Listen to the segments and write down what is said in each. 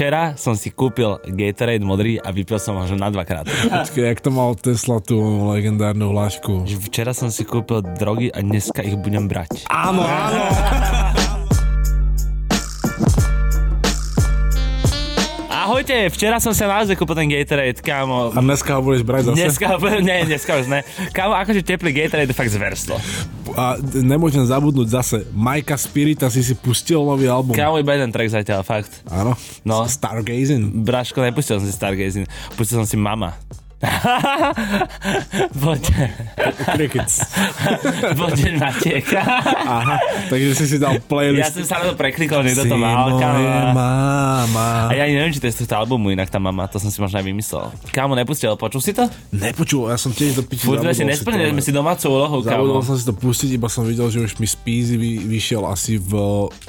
včera som si kúpil Gatorade modrý a vypil som ho že na dvakrát. Počkej, jak to mal Tesla tú legendárnu vlášku? Že Včera som si kúpil drogy a dneska ich budem brať. Áno, áno. Ahojte, včera som sa naozaj kúpil ten Gatorade, kámo. A dneska ho budeš brať zase? Dneska, nie, dneska už ne. Kámo, akože teplý Gatorade je fakt zverstvo. A nemôžem zabudnúť zase, Majka Spirita si si pustil nový album. Kámo, iba jeden track zatiaľ, fakt. Áno, No. Stargazing. Braško, nepustil som si Stargazing, pustil som si Mama. Poďte, Crickets. poďte Matiek. Aha, takže si si dal Ja playlist. som sa na to preklikol, niekto to mal, mama. A ja ani neviem, či to je z tohto albumu inak tá mama, to som si možno aj vymyslel. Kámo, nepustil, počul si to? Nepočul, ja som tiež do piči Furt sme si zabudol nesplnili, sme si domácu úlohu, Zabudol kámo. som si to pustiť, iba som videl, že už mi Speezy vy, vyšiel asi v...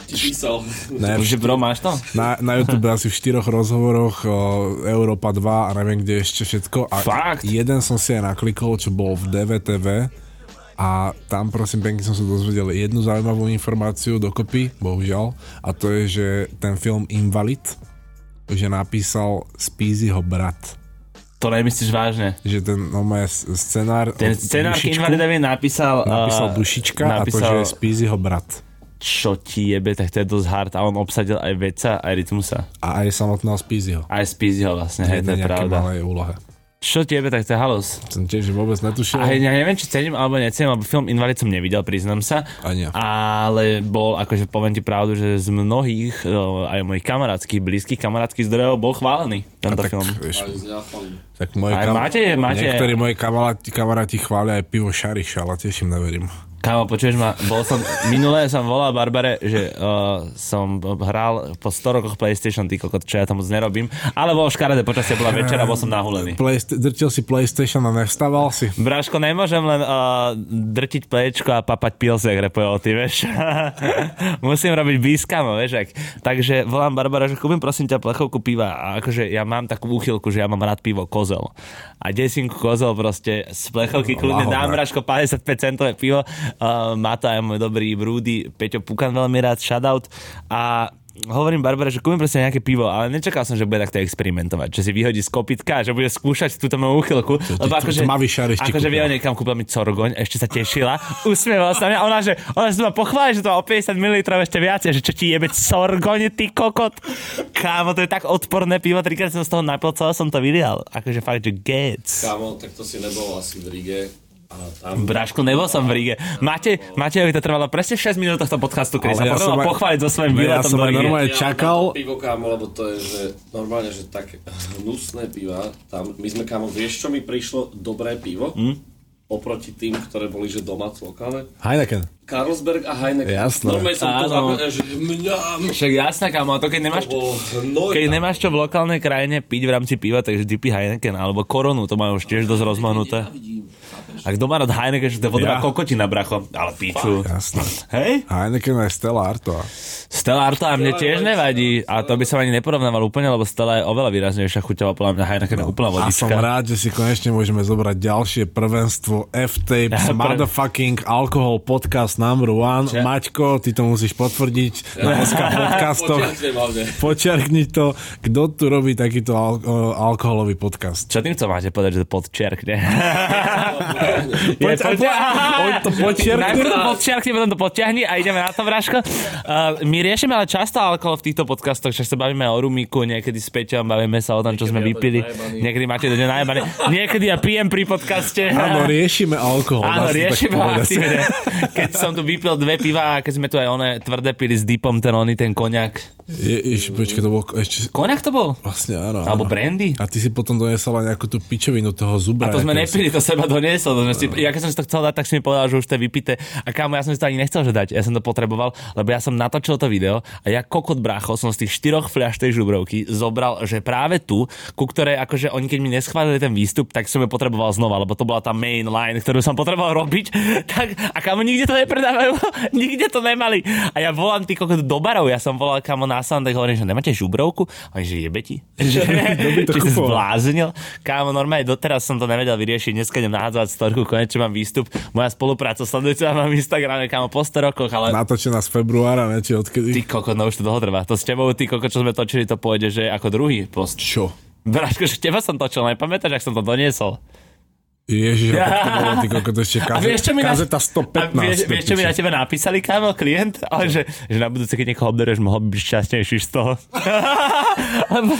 Písal. Ne, Že bro, máš to? na, na YouTube asi v štyroch rozhovoroch Európa 2 a neviem kde ešte všetko. A Fakt? jeden som si aj naklikol, čo bol v DVTV a tam prosím pekne som sa dozvedel jednu zaujímavú informáciu dokopy, bohužiaľ, a to je, že ten film Invalid, že napísal Speezyho brat. To nemyslíš vážne. Že ten no, scenár Ten scenár k Invalidovi napísal... napísal Dušička a to, napísal, že je Speezyho brat. čo ti jebe, tak to je dosť hard. A on obsadil aj Veca, aj Rytmusa. A aj samotného Speezyho. Aj Spizzyho vlastne, hej, to je pravda. malej úlohe. Čo ti jebe, tak to je halus. Som tiež vôbec netušil. A ja neviem, či cením alebo necením, lebo film Invalid som nevidel, priznám sa. Ani ja. Ale bol, akože poviem ti pravdu, že z mnohých, o, aj mojich kamarátskych, blízkych kamarátskych zdrojov bol chválený tento tak, film. vieš, tak moje Aj máte- máte- Niektorí moji kamaráti, kamaráti chvália aj pivo Šariš, ale tiež im neverím. Kámo, počuješ ma, bol som, minulé som volal Barbare, že uh, som hral po 100 rokoch PlayStation, ty kokot, čo ja tam moc nerobím, ale bolo škaredé počasie, bola večera, bol som nahulený. Playst- drtil si PlayStation a nevstával si. Bráško, nemôžem len uh, drtiť plečko a papať pilsy, ak repuje ty, vieš. Musím robiť bískamo, vieš, ak. Takže volám Barbara, že kúpim prosím ťa plechovku piva a akože ja mám takú úchylku, že ja mám rád pivo kozel. A desinku kozel proste z plechovky kľudne dám Braško 55 centové pivo. Uh, má to aj môj dobrý Brúdy, Peťo Pukan veľmi rád, shoutout. A hovorím Barbara, že kúpim proste nejaké pivo, ale nečakal som, že bude takto experimentovať, že si vyhodí z kopitka, že bude skúšať túto moju úchylku. Lebo akože, akože vie, niekam kúpila mi corgoň, ešte sa tešila, usmievala sa mňa, ona, že ona sa ma pochváli, že to má o 50 ml ešte viac, že čo ti jebe corgoň, ty kokot. Kámo, to je tak odporné pivo, trikrát som z toho napil, celé som to vylial. Akože fakt, že gec. Kámo, tak to si nebol asi v Rige. Tam... Braško, nebol som v Ríge. Máte, máte, by to trvalo presne 6 minút tohto podcastu, kedy sa ja som aj- pochváliť so svojím Ja výletom som do Ríge. normálne Ja čakal. to pivo, kámo, lebo to je, že normálne, že tak hnusné piva. Tam, my sme, kámo, vieš, čo mi prišlo dobré pivo? Hm? Oproti tým, ktoré boli, že doma lokálne. Heineken. Carlsberg a Heineken. Jasné. Normálne som to Áno. zapil, že mňam. Však jasné, kámo, a to keď nemáš, To hnoj keď nemáš čo v lokálnej krajine piť v rámci piva, takže ty pí Heineken alebo Koronu, to majú už tiež dosť rozmahnuté. Ak doma rád Heineken, že to je vodná Ja. kokotina, bracho. Ale piču. Jasné. Hej? Heineken aj Stella Artois. Stella Arto a mne tiež nevadí. A to by som ani neporovnával úplne, lebo Stella je oveľa výraznejšia chuťová, podľa mňa Heineken je úplná A som vodička. rád, že si konečne môžeme zobrať ďalšie prvenstvo F-Tapes Motherfucking Alcohol Podcast number one. Čo? Maťko, ty to musíš potvrdiť na SK podcastoch. Počiarkni to, kto tu robí takýto al- alkoholový podcast. Čo tým chcem máte povedať, že to podčiarkne? Poď, Je, poďte- poď to počiarkni. To podčiarkni, potom to podťahni a ideme na to, Vraško. Uh, my riešime ale často alkohol v týchto podcastoch, však sa bavíme o rumíku, niekedy s Peťom, bavíme sa o tom, čo sme ja vypili. Niekedy máte do dňa najebaný. Niekedy ja pijem pri podcaste. Áno, riešime alkohol. Áno, riešime aktívne. Keď som tu vypil dve piva a keď sme tu aj one tvrdé pili s dipom, ten oný, ten koniak. Je, iš, počkaj, to bol ešte... Koniak to bol? Vlastne áno. Alebo áno. brandy? A ty si potom donesol aj nejakú tú pičovinu toho zubra. A to sme nepili, to seba doniesol. To sme si, ja keď som si to chcel dať, tak si mi povedal, že už to je vypité. A kámo, ja som si to ani nechcel že dať. Ja som to potreboval, lebo ja som natočil to video a ja kokot brácho som z tých štyroch fľaš tej žubrovky zobral, že práve tu, ku ktorej akože oni keď mi neschválili ten výstup, tak som ju potreboval znova, lebo to bola tá main line, ktorú som potreboval robiť. Tak, a kámo, nikde to nepredávajú, nikde to nemali. A ja volám ty kokot do barov, ja som volal kámo na pasom, tak hovorím, že nemáte žubrovku? A oni, že jebe ti? Že, to či si zbláznil? Kámo, normálne doteraz som to nevedel vyriešiť, dneska idem nahádzať storku, konečne mám výstup. Moja spolupráca, sledujte ma v Instagrame, kámo, po 100 rokoch, ale Natočená z februára, ne, či ty odkedy? koko, no už to dlho trvá. To s tebou, ty koko, čo sme točili, to pôjde, že ako druhý post. Čo? Bráško, že teba som točil, nepamätáš, ak som to doniesol? Ježiš, ako to bolo, ty ešte A kaze, vieš, čo mi na- kazeta A 115. vieš, vieš, čo mi na tebe napísali, kámo, klient? Ale že, že na budúce, keď niekoho obdereš, mohol by byť šťastnejší z toho. lebo,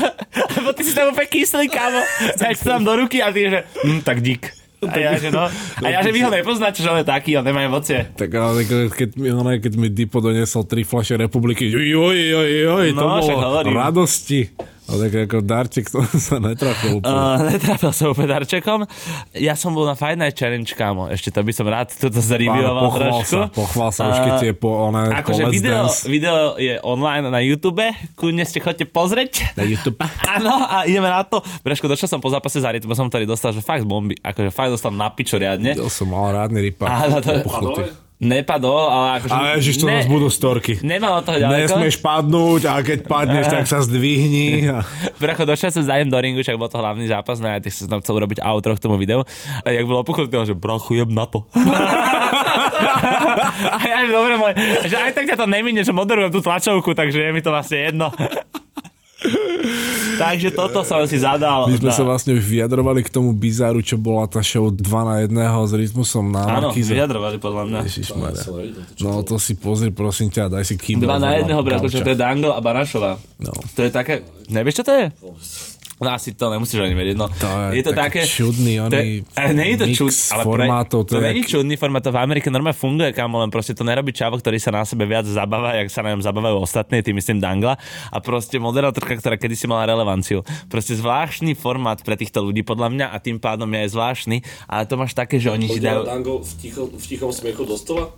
lebo ty si tam úplne kyslý, kámo. Daj to tam do ruky a ty, že, hm, tak dík. A ja, že no, a ja, že vy ho nepoznáte, že on je taký, on nemá emócie. Tak ale keď, ono, keď mi Dipo doniesol tri fľaše republiky, joj, joj, joj, to No, bolo radosti. No tak ako darček to sa netrafil úplne. Uh, netrafil som úplne darčekom. Ja som bol na Fight Night Challenge, kámo. Ešte to by som rád toto pochvál trošku. sa, pochvál sa, už keď A- je po, ona, Akože video, Dance video je online na YouTube, kľudne ste chodte pozrieť. na YouTube. Áno, a ideme na to. Breško, došiel som po zápase za rytmu, som ktorý dostal, že fakt bomby. Akože fakt dostal na pičo riadne. Ja som mal rádny rypa. Áno, to. Nepadol, ale akože... Ale ježiš, to ne, nás budú storky. Nemalo toho ďaleko. Nesmieš padnúť a keď padneš, tak sa zdvihni. A... Bracho, došiel som zájem do ringu, však bol to hlavný zápas, no ja som tam chcel urobiť outro k tomu videu. A jak bolo on že brachu, jeb na to. a ja, že dobre, môj, že aj tak ťa to nemine, že moderujem tú tlačovku, takže je mi to vlastne jedno. Takže toto som si zadal. My sme na- sa vlastne už vyjadrovali k tomu bizáru, čo bola tá show 2 na 1 s rytmusom na Áno, Markíze. vyjadrovali podľa mňa. Ježišmarja. Čo No to si pozri, prosím ťa, daj si kýbel. Dva na za jedného, brat, gauča. že to je Dango a Banašová. No. To je také, nevieš čo to je? No asi to nemusíš ani vedieť, no. To je je to také... čudný, to je, ale nie je to čud, ale formátov, to, to to je není jak- čudný formát, to v Amerike normálne funguje, kamo, len proste to nerobí čavo, ktorý sa na sebe viac zabáva, jak sa na ňom zabávajú ostatní, tým myslím Dangla. A proste moderátorka, ktorá kedysi mala relevanciu. Proste zvláštny formát pre týchto ľudí, podľa mňa, a tým pádom je aj zvláštny, ale to máš také, že oni si dajú... Dango v, ticho, v tichom smiechu do stola?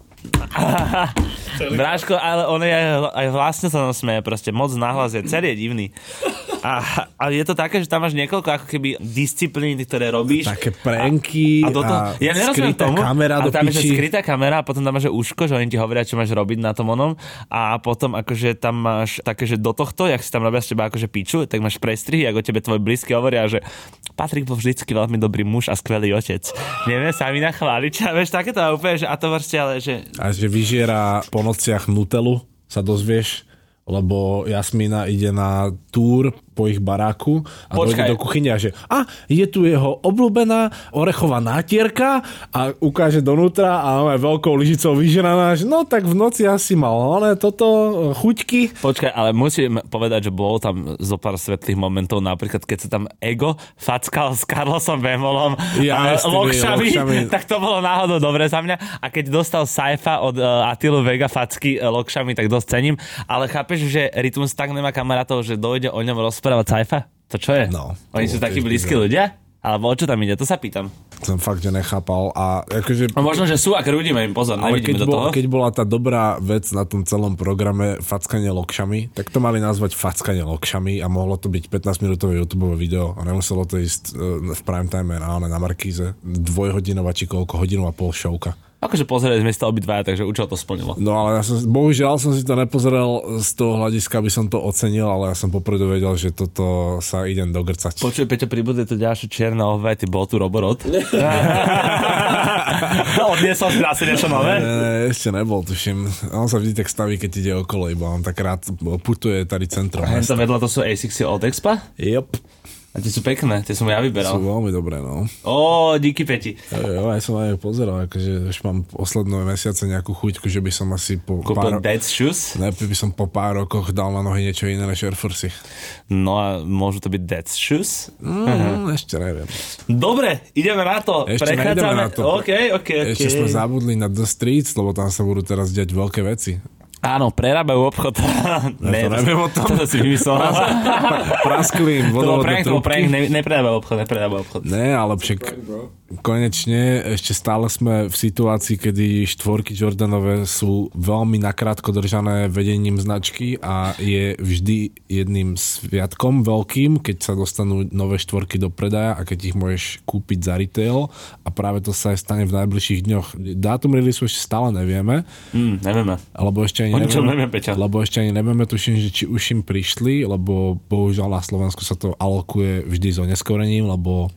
Bráško, ale on je aj, vlastne sa nám smeje, proste moc nahlas je, celý je divný. A, a je to také, že tam máš niekoľko ako keby disciplín, ktoré robíš. Také pranky A, do toho, a ja nerozumiem tomu, kamera a do tam je skrytá kamera a potom tam máš že uško, že oni ti hovoria, čo máš robiť na tom onom a potom akože tam máš také, že do tohto, jak si tam robia z teba akože piču, tak máš prestrihy, ako tebe tvoj blízky hovoria, že Patrik bol vždycky veľmi dobrý muž a skvelý otec. Nevieme sa mi nachváliť, a vieš, takéto a úplne, že a to vlastne, ale že A že vyžiera po nociach Nutelu, sa dozvieš, lebo Jasmína ide na túr po ich baráku a Počkaj. dojde do kuchyne a že a je tu jeho obľúbená orechová nátierka a ukáže donútra a je veľkou lyžicou vyžeraná, že no tak v noci asi mal one toto chuťky. Počkaj, ale musím povedať, že bolo tam zo pár svetlých momentov, napríklad keď sa tam Ego fackal s Carlosom Bemolom Ja, a lokšami, lokšami. tak to bolo náhodou dobre za mňa. A keď dostal Saifa od uh, Atilu Vega facky uh, lokšami, tak dosť cením. Ale chápeš, že Rytmus tak nemá kamarátov, že dojde o ňom rozprávať Saifa? To čo je? No, Oni sú takí blízki ľudia? Alebo o čo tam ide? To sa pýtam. Som fakt, že nechápal a akože... No možno, že sú, ak rúdime im pozor, Ale keď, do bol, toho. keď bola tá dobrá vec na tom celom programe fackanie lokšami, tak to mali nazvať fackanie lokšami a mohlo to byť 15-minútové YouTube video a nemuselo to ísť e, v prime time na, na Markíze. Dvojhodinová či koľko, hodinu a pol šovka. Akože pozreli sme si to obidvaja, takže účel to splnilo. No ale ja som, bohužiaľ som si to nepozrel z toho hľadiska, aby som to ocenil, ale ja som popredu vedel, že toto sa idem dogrcať. Počuj, Peťo, pribuduje to ďalšie čierne ove, ty bol tu Roborot. Odniesol si asi niečo nové? Ne, ne, ešte nebol, tuším. On sa vždy tak staví, keď ide okolo, iba on tak rád putuje tady centrom. Hen to vedľa to sú A6 od Expa? Yep. A tie sú pekné, tie som ja Sú vyberal. veľmi dobré, no. Ó, díky Peti. Jo, aj som aj pozeral, akože už mám posledné mesiace nejakú chuťku, že by som asi po Kúpil pár... Dead Shoes. Najprv by som po pár rokoch dal na nohy niečo iné než Air Force. No a môžu to byť Dead Shoes? Mm, ešte neviem. Dobre, ideme na to. Ešte Prechádzame. na to. OK, OK, OK. Ešte sme zabudli na The Streets, lebo tam sa budú teraz diať veľké veci. Áno, prerábajú obchod. to neviem o tom. To si vymyslel. Praskli to im vodovodné to bol prank, ne, nepredávajú obchod, nepredávajú obchod. Ne, ale však. Konečne ešte stále sme v situácii, kedy štvorky Jordanové sú veľmi nakrátko držané vedením značky a je vždy jedným sviatkom veľkým, keď sa dostanú nové štvorky do predaja a keď ich môžeš kúpiť za retail a práve to sa aj stane v najbližších dňoch. Dátum release ešte stále nevieme, Mm, nevieme. lebo ešte ani nevieme, nevieme, Peťo. lebo ešte ani nevieme, tuším, že či už im prišli, lebo bohužiaľ na Slovensku sa to alokuje vždy so neskorením, lebo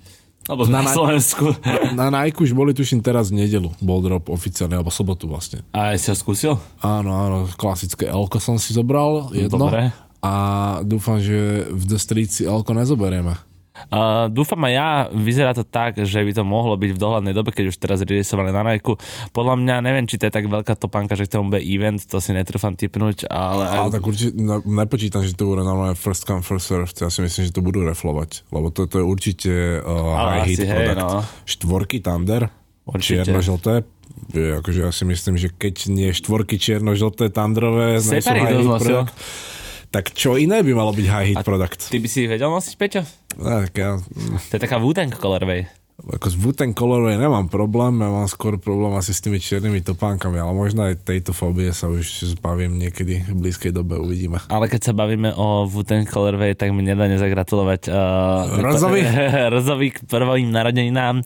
Alebo na, Na- na- Slovensku. na Nike už boli tuším teraz v nedelu, bol drop oficiálne, alebo sobotu vlastne. A aj si ho skúsil? Áno, áno, klasické Elko som si zobral, jedno. Dobre. A dúfam, že v The Street si Elko nezoberieme. Uh, dúfam aj ja, vyzerá to tak, že by to mohlo byť v dohľadnej dobe, keď už teraz releasovali na Nike. Podľa mňa neviem, či to je tak veľká topánka, že k tomu bude event, to si netrúfam typnúť, ale... Ale tak určite no, nepočítam, že to bude normálne first come, first serve. Ja si myslím, že to budú reflovať. Lebo to, to je určite uh, Ale high hit asi, hej, product. no. Štvorky Thunder, čierno-žlté. Je, akože ja si myslím, že keď nie štvorky čierno-žlté high hit znosil. product, tak čo iné by malo byť high hit product? Ty by si vedel nosiť, Peťo? Tak ja, To je taká Wu-Tang colorway. Ako s Wu-Tang Colorway nemám problém, ja mám skôr problém asi s tými čiernymi topánkami, ale možno aj tejto fóbie sa už zbavím niekedy v blízkej dobe, uvidíme. Ale keď sa bavíme o Wu-Tang colorway, tak mi nedá nezagratulovať uh, Rozovi? Rozovi k prvým narodeninám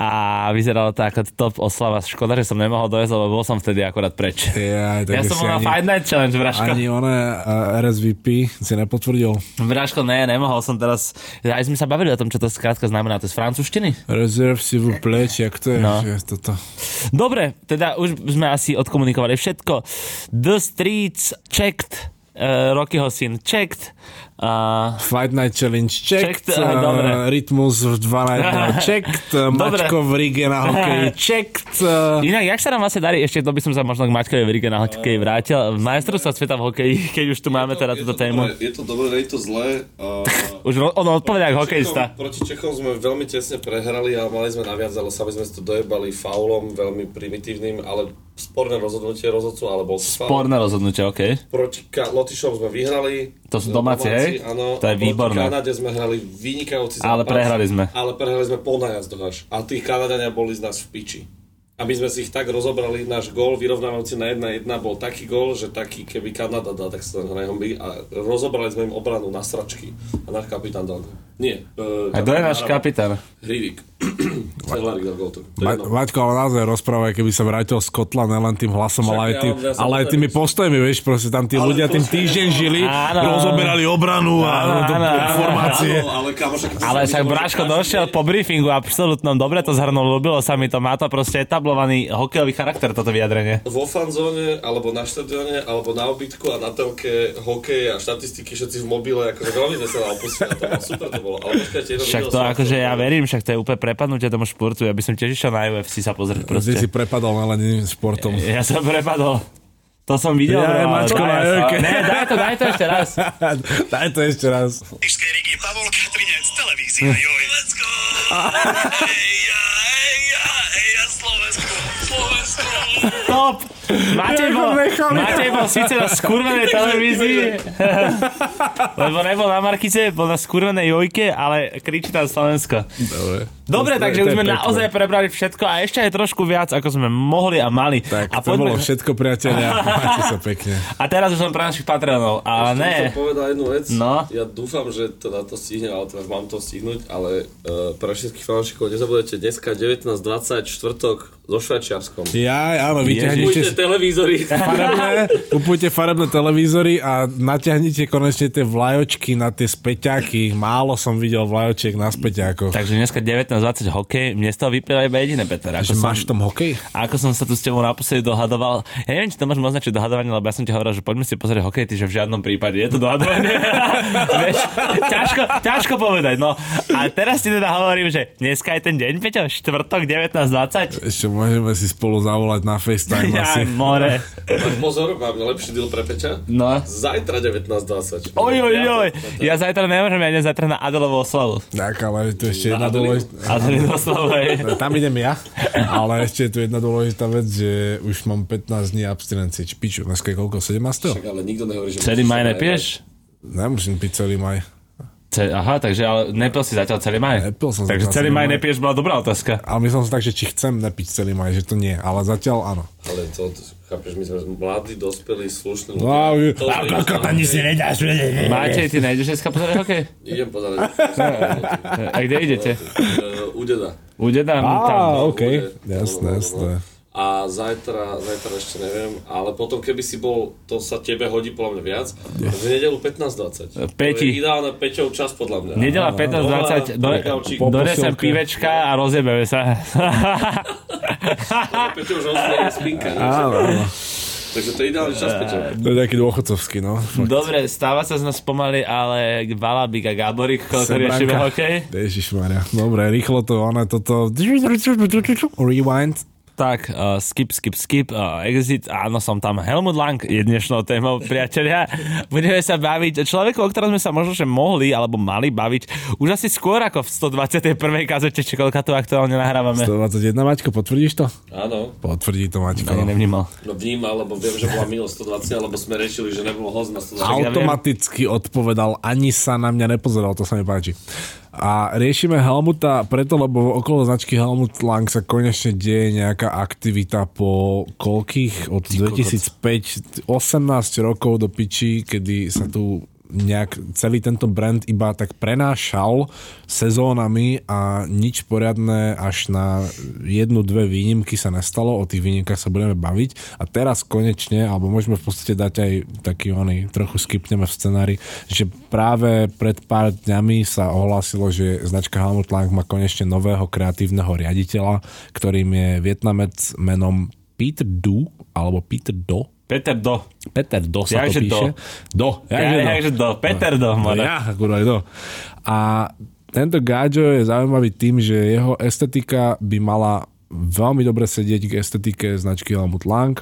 a vyzeralo to ako top oslava. Škoda, že som nemohol dojsť, lebo bol som vtedy akorát preč. Ja, Ja som bol na Fight Night Challenge, Braško. Ani oné uh, RSVP si nepotvrdil. Braško, ne, nemohol som teraz... Aj sme sa bavili o tom, čo to skrátka znamená. To z francúzštiny? Reserve si v pleč, jak to je, No. že toto. Dobre, teda už sme asi odkomunikovali všetko. The Streets checked, uh, Rockyho syn checked, uh, Fight Night Challenge checked, Checked, aha, dobre. uh, Rytmus v 12 checked, Dobre. Mačko v Rige na hokeji checked. Uh, Inak, jak sa nám vlastne darí, ešte to by som sa možno k Maťkovi Verike na hokeji vrátil. Majstrovstva sveta v hokeji, keď už tu máme teda túto tému. Dobré, je to dobré, je to zlé. Uh, Už ro- on odpovedá ako hokejista. Proti Čechom sme veľmi tesne prehrali a mali sme naviac, ale sami sme si to dojebali faulom, veľmi primitívnym, ale sporné rozhodnutie rozhodcu, ale bol to faul. Sporné rozhodnutie, OK. Proti Lotyšom sme vyhrali. To sú domáci, hej? Áno. To je výborné. Kanade sme hrali vynikajúci zápas. Ale prehrali sme. Ale prehrali sme pol najazd až. A tí Kanadania boli z nás v piči. A my sme si ich tak rozobrali, náš gól vyrovnávajúci na 1-1 bol taký gól, že taký, keby Kanada dá, tak sa tam a rozobrali sme im obranu na sračky. A náš kapitán dal gól. Nie. Uh, A kto je náš kapitán? Je Ma-. Maťko, ale naozaj rozprávaj, keby sa vrátil z kotla, nelen tým hlasom, Však ale aj, ja zase ale aj tými postojmi, vieš, proste tam tí Ale ľudia tým týždeň žili, Áno. rozoberali obranu a Áno. Áno, ale kamošek, to Ale sa však Braško došiel po briefingu absolútnom, dobre to zhrnul, ľúbilo sa mi to, má to proste etablovaný hokejový charakter, toto vyjadrenie. vo fanzóne, alebo na štadióne, alebo na obytku a na telke hokej a štatistiky všetci v mobile, akože veľmi sme sa na opustili. To bolo super to bolo. Ale počkajte, Však to akože ja verím, však to je úplne prepadnutie tomu športu, ja by som tiež išiel na UFC sa pozrieť Ty proste. si prepadol len iným športom. Ja som prepadol. To som videl. Ja, bro, ale Mačko, daj- na Jojke. Ne, daj to, daj to ešte raz. Daj to ešte raz. Rigi, Pavol Katrinec, televízia, joj. Let's go! Hej, ja, hej, ja, hej, ja, Slovensku, Slovensku. Top! Matej bol. Matej bol síce na skurvenej televízii, lebo nebol na Markice, bol na skurvenej jojke, ale kričí tam Slovensko. Dobre. Dobre, To- takže to už sme pekné. naozaj prebrali všetko a ešte aj trošku viac, ako sme mohli a mali. Tak, a to bolo všetko, priatelia. Majte sa pekne. A teraz už som pre našich patronov, ale ne. Chcem povedať jednu vec. No. Ja dúfam, že teda to stihnem, ale teda mám to stihnúť, ale uh, pre všetkých fanúšikov nezabudete dneska 19.20 čtvrtok so Švajčiarskom. Ja, áno, vyťahnite televízory. farebné, kupujte farebné televízory a natiahnite konečne tie vlajočky na tie späťáky. Málo som videl vlajočiek na späťákoch. Takže dneska 19.20 hokej, mne z toho vyplýva iba jediné, Peter. Ako Že som, máš v tom hokej? Ako som sa tu s tebou naposledy dohadoval, ja neviem, či to môžem označiť dohadovanie, lebo ja som ti hovoril, že poďme si pozrieť hokej, ty, že v žiadnom prípade je to dohadovanie. Vieš, ťažko, ťažko povedať, no. A teraz ti teda hovorím, že dneska je ten deň, Peťo, štvrtok 19.20. Ešte môžeme si spolu zavolať na FaceTime Ja, asi. More. Tak pozor, mám lepší deal pre Peťa. No. Zajtra 19.20. Oj, oj, oj. Ja zajtra nemôžem, ja idem zajtra na Adelovú oslavu. Tak, ale tu ešte jedna Na dôležitá... Adelovú oslavu, hej. Tam idem ja, ale ešte je tu jedna dôležitá vec, že už mám 15 dní abstinencie. Či piču, dneska je koľko? 17. Tak ale nikto nehovorí, že... Celý maj nepiješ? Nemusím piť celý maj. Ce, aha, takže ale nepil si zatiaľ celý maj. Nepil som takže celý maj maj. nepiješ, bola dobrá otázka. Ale myslel som tak, že či chcem nepiť celý maj, že to nie, ale zatiaľ áno. Ale to, to chápeš, my sme mladí, dospelí, slušní No, a vy- To je- si nedáš. Máte, ty nejdeš dneska pozerať hokej? Idem pozerať. A kde idete? U deda. U deda? Á, OK. Bude. Jasné, jasné. A zajtra, zajtra ešte neviem, ale potom keby si bol, to sa tebe hodí podľa mňa viac, v nedelu 15.20. Peti. To je ideálne Peťov čas podľa mňa. Nedela 15.20, do. Po donesem pivečka a rozjebeme sa. Peťo už rozumie spinka. Takže to je ideálny čas, Peťo. To je taký dôchodcovský, no. Dobre, stáva sa z nás pomaly, ale Valabik a Gáborik, koľko riešime hokej. Ježišmaria. Dobre, rýchlo to, ono toto... Rewind. Tak, uh, skip, skip, skip, uh, exit, áno, som tam. Helmut Lang je dnešnou témou, priatelia. Budeme sa baviť o človeku, o ktorom sme sa možno, že mohli alebo mali baviť už asi skôr ako v 121. kazete, či koľka tu aktuálne nahrávame. 121, Maťko, potvrdíš to? Áno, Potvrdí to, Maťko. Ani nevnímal. no vnímal, lebo viem, že bola minus 120, lebo sme rešili, že nebol host na 120. ja viem. Automaticky odpovedal, ani sa na mňa nepozeral, to sa mi páči. A riešime Helmuta preto, lebo okolo značky Helmut Lang sa konečne deje nejaká aktivita po koľkých? Od 2005, 18 rokov do piči, kedy sa tu nejak celý tento brand iba tak prenášal sezónami a nič poriadne až na jednu, dve výnimky sa nestalo, o tých výnimkách sa budeme baviť. A teraz konečne, alebo môžeme v podstate dať aj taký oný, trochu skipneme v scenári, že práve pred pár dňami sa ohlásilo, že značka Helmut Lang má konečne nového kreatívneho riaditeľa, ktorým je Vietnamec menom Peter Du, alebo Peter Do, Peter Do. Peter Do sa Jakže to píše. Do. Ja, jakže Do. Peter Do, more. Ja, kurva, Do. A tento Gáďo je zaujímavý tým, že jeho estetika by mala veľmi dobre sedieť k estetike značky Helmut Lang.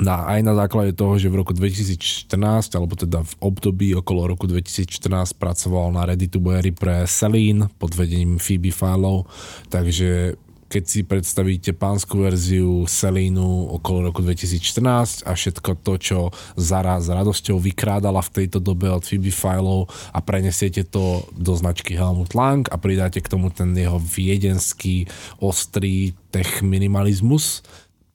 Na, aj na základe toho, že v roku 2014, alebo teda v období okolo roku 2014 pracoval na Ready to Weary pre Celine pod vedením Phoebe Philo, takže keď si predstavíte pánsku verziu Selínu okolo roku 2014 a všetko to, čo Zara s radosťou vykrádala v tejto dobe od Phoebe Philo a prenesiete to do značky Helmut Lang a pridáte k tomu ten jeho viedenský ostrý tech minimalizmus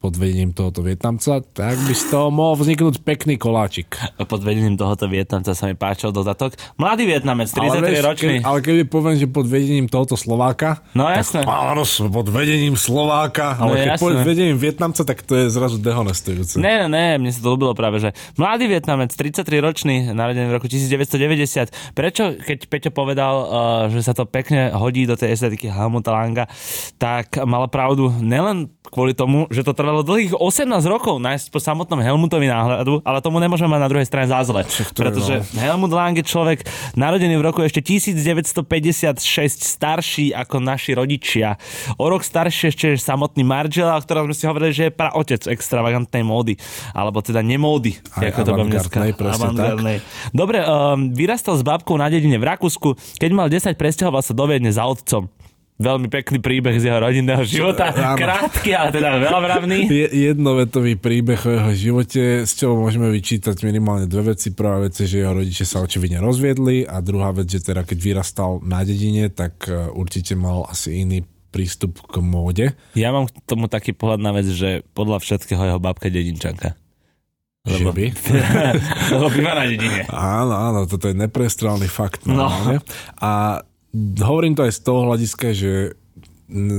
pod vedením tohoto Vietnamca, tak by z toho mohol vzniknúť pekný koláčik. Pod vedením tohoto Vietnamca sa mi páčil dodatok. Mladý Vietnamec, 33 ročný. Ke, ale keby poviem, že pod vedením tohoto Slováka, No jasné. áno, pod vedením Slováka, No ale keď jasné. pod vedením Vietnamca, tak to je zrazu dehonestujúce. Ne, ne, ne, mne sa to ľúbilo práve, že mladý Vietnamec, 33 ročný, narodený v roku 1990. Prečo, keď Peťo povedal, uh, že sa to pekne hodí do tej estetiky Helmuta Langa, tak mal pravdu nielen kvôli tomu, že to trvalo dlhých 18 rokov nájsť po samotnom Helmutovi náhľadu, ale tomu nemôžeme mať na druhej strane za zle. Pretože Helmut Lang je človek narodený v roku ešte 1956, starší ako naši rodičia. O rok starší ešte je samotný Margiela, o ktorom sme si hovorili, že je praotec extravagantnej módy. Alebo teda nemódy, Aj ako to dneska. Avantgardnej. Dobre, um, vyrastal s babkou na dedine v Rakúsku. Keď mal 10, presťahoval sa do Viedne za otcom. Veľmi pekný príbeh z jeho rodinného života. Áno. Krátky, ale teda veľavravný. Je jednovetový príbeh o jeho živote, z čoho môžeme vyčítať minimálne dve veci. Prvá vec je, že jeho rodiče sa očividne rozviedli a druhá vec, že teda keď vyrastal na dedine, tak e, určite mal asi iný prístup k móde. Ja mám k tomu taký pohľad na vec, že podľa všetkého jeho babka dedinčanka. Že by? Lebo býva na dedine. Áno, áno, toto je neprestrelný fakt. Normálne. A hovorím to aj z toho hľadiska, že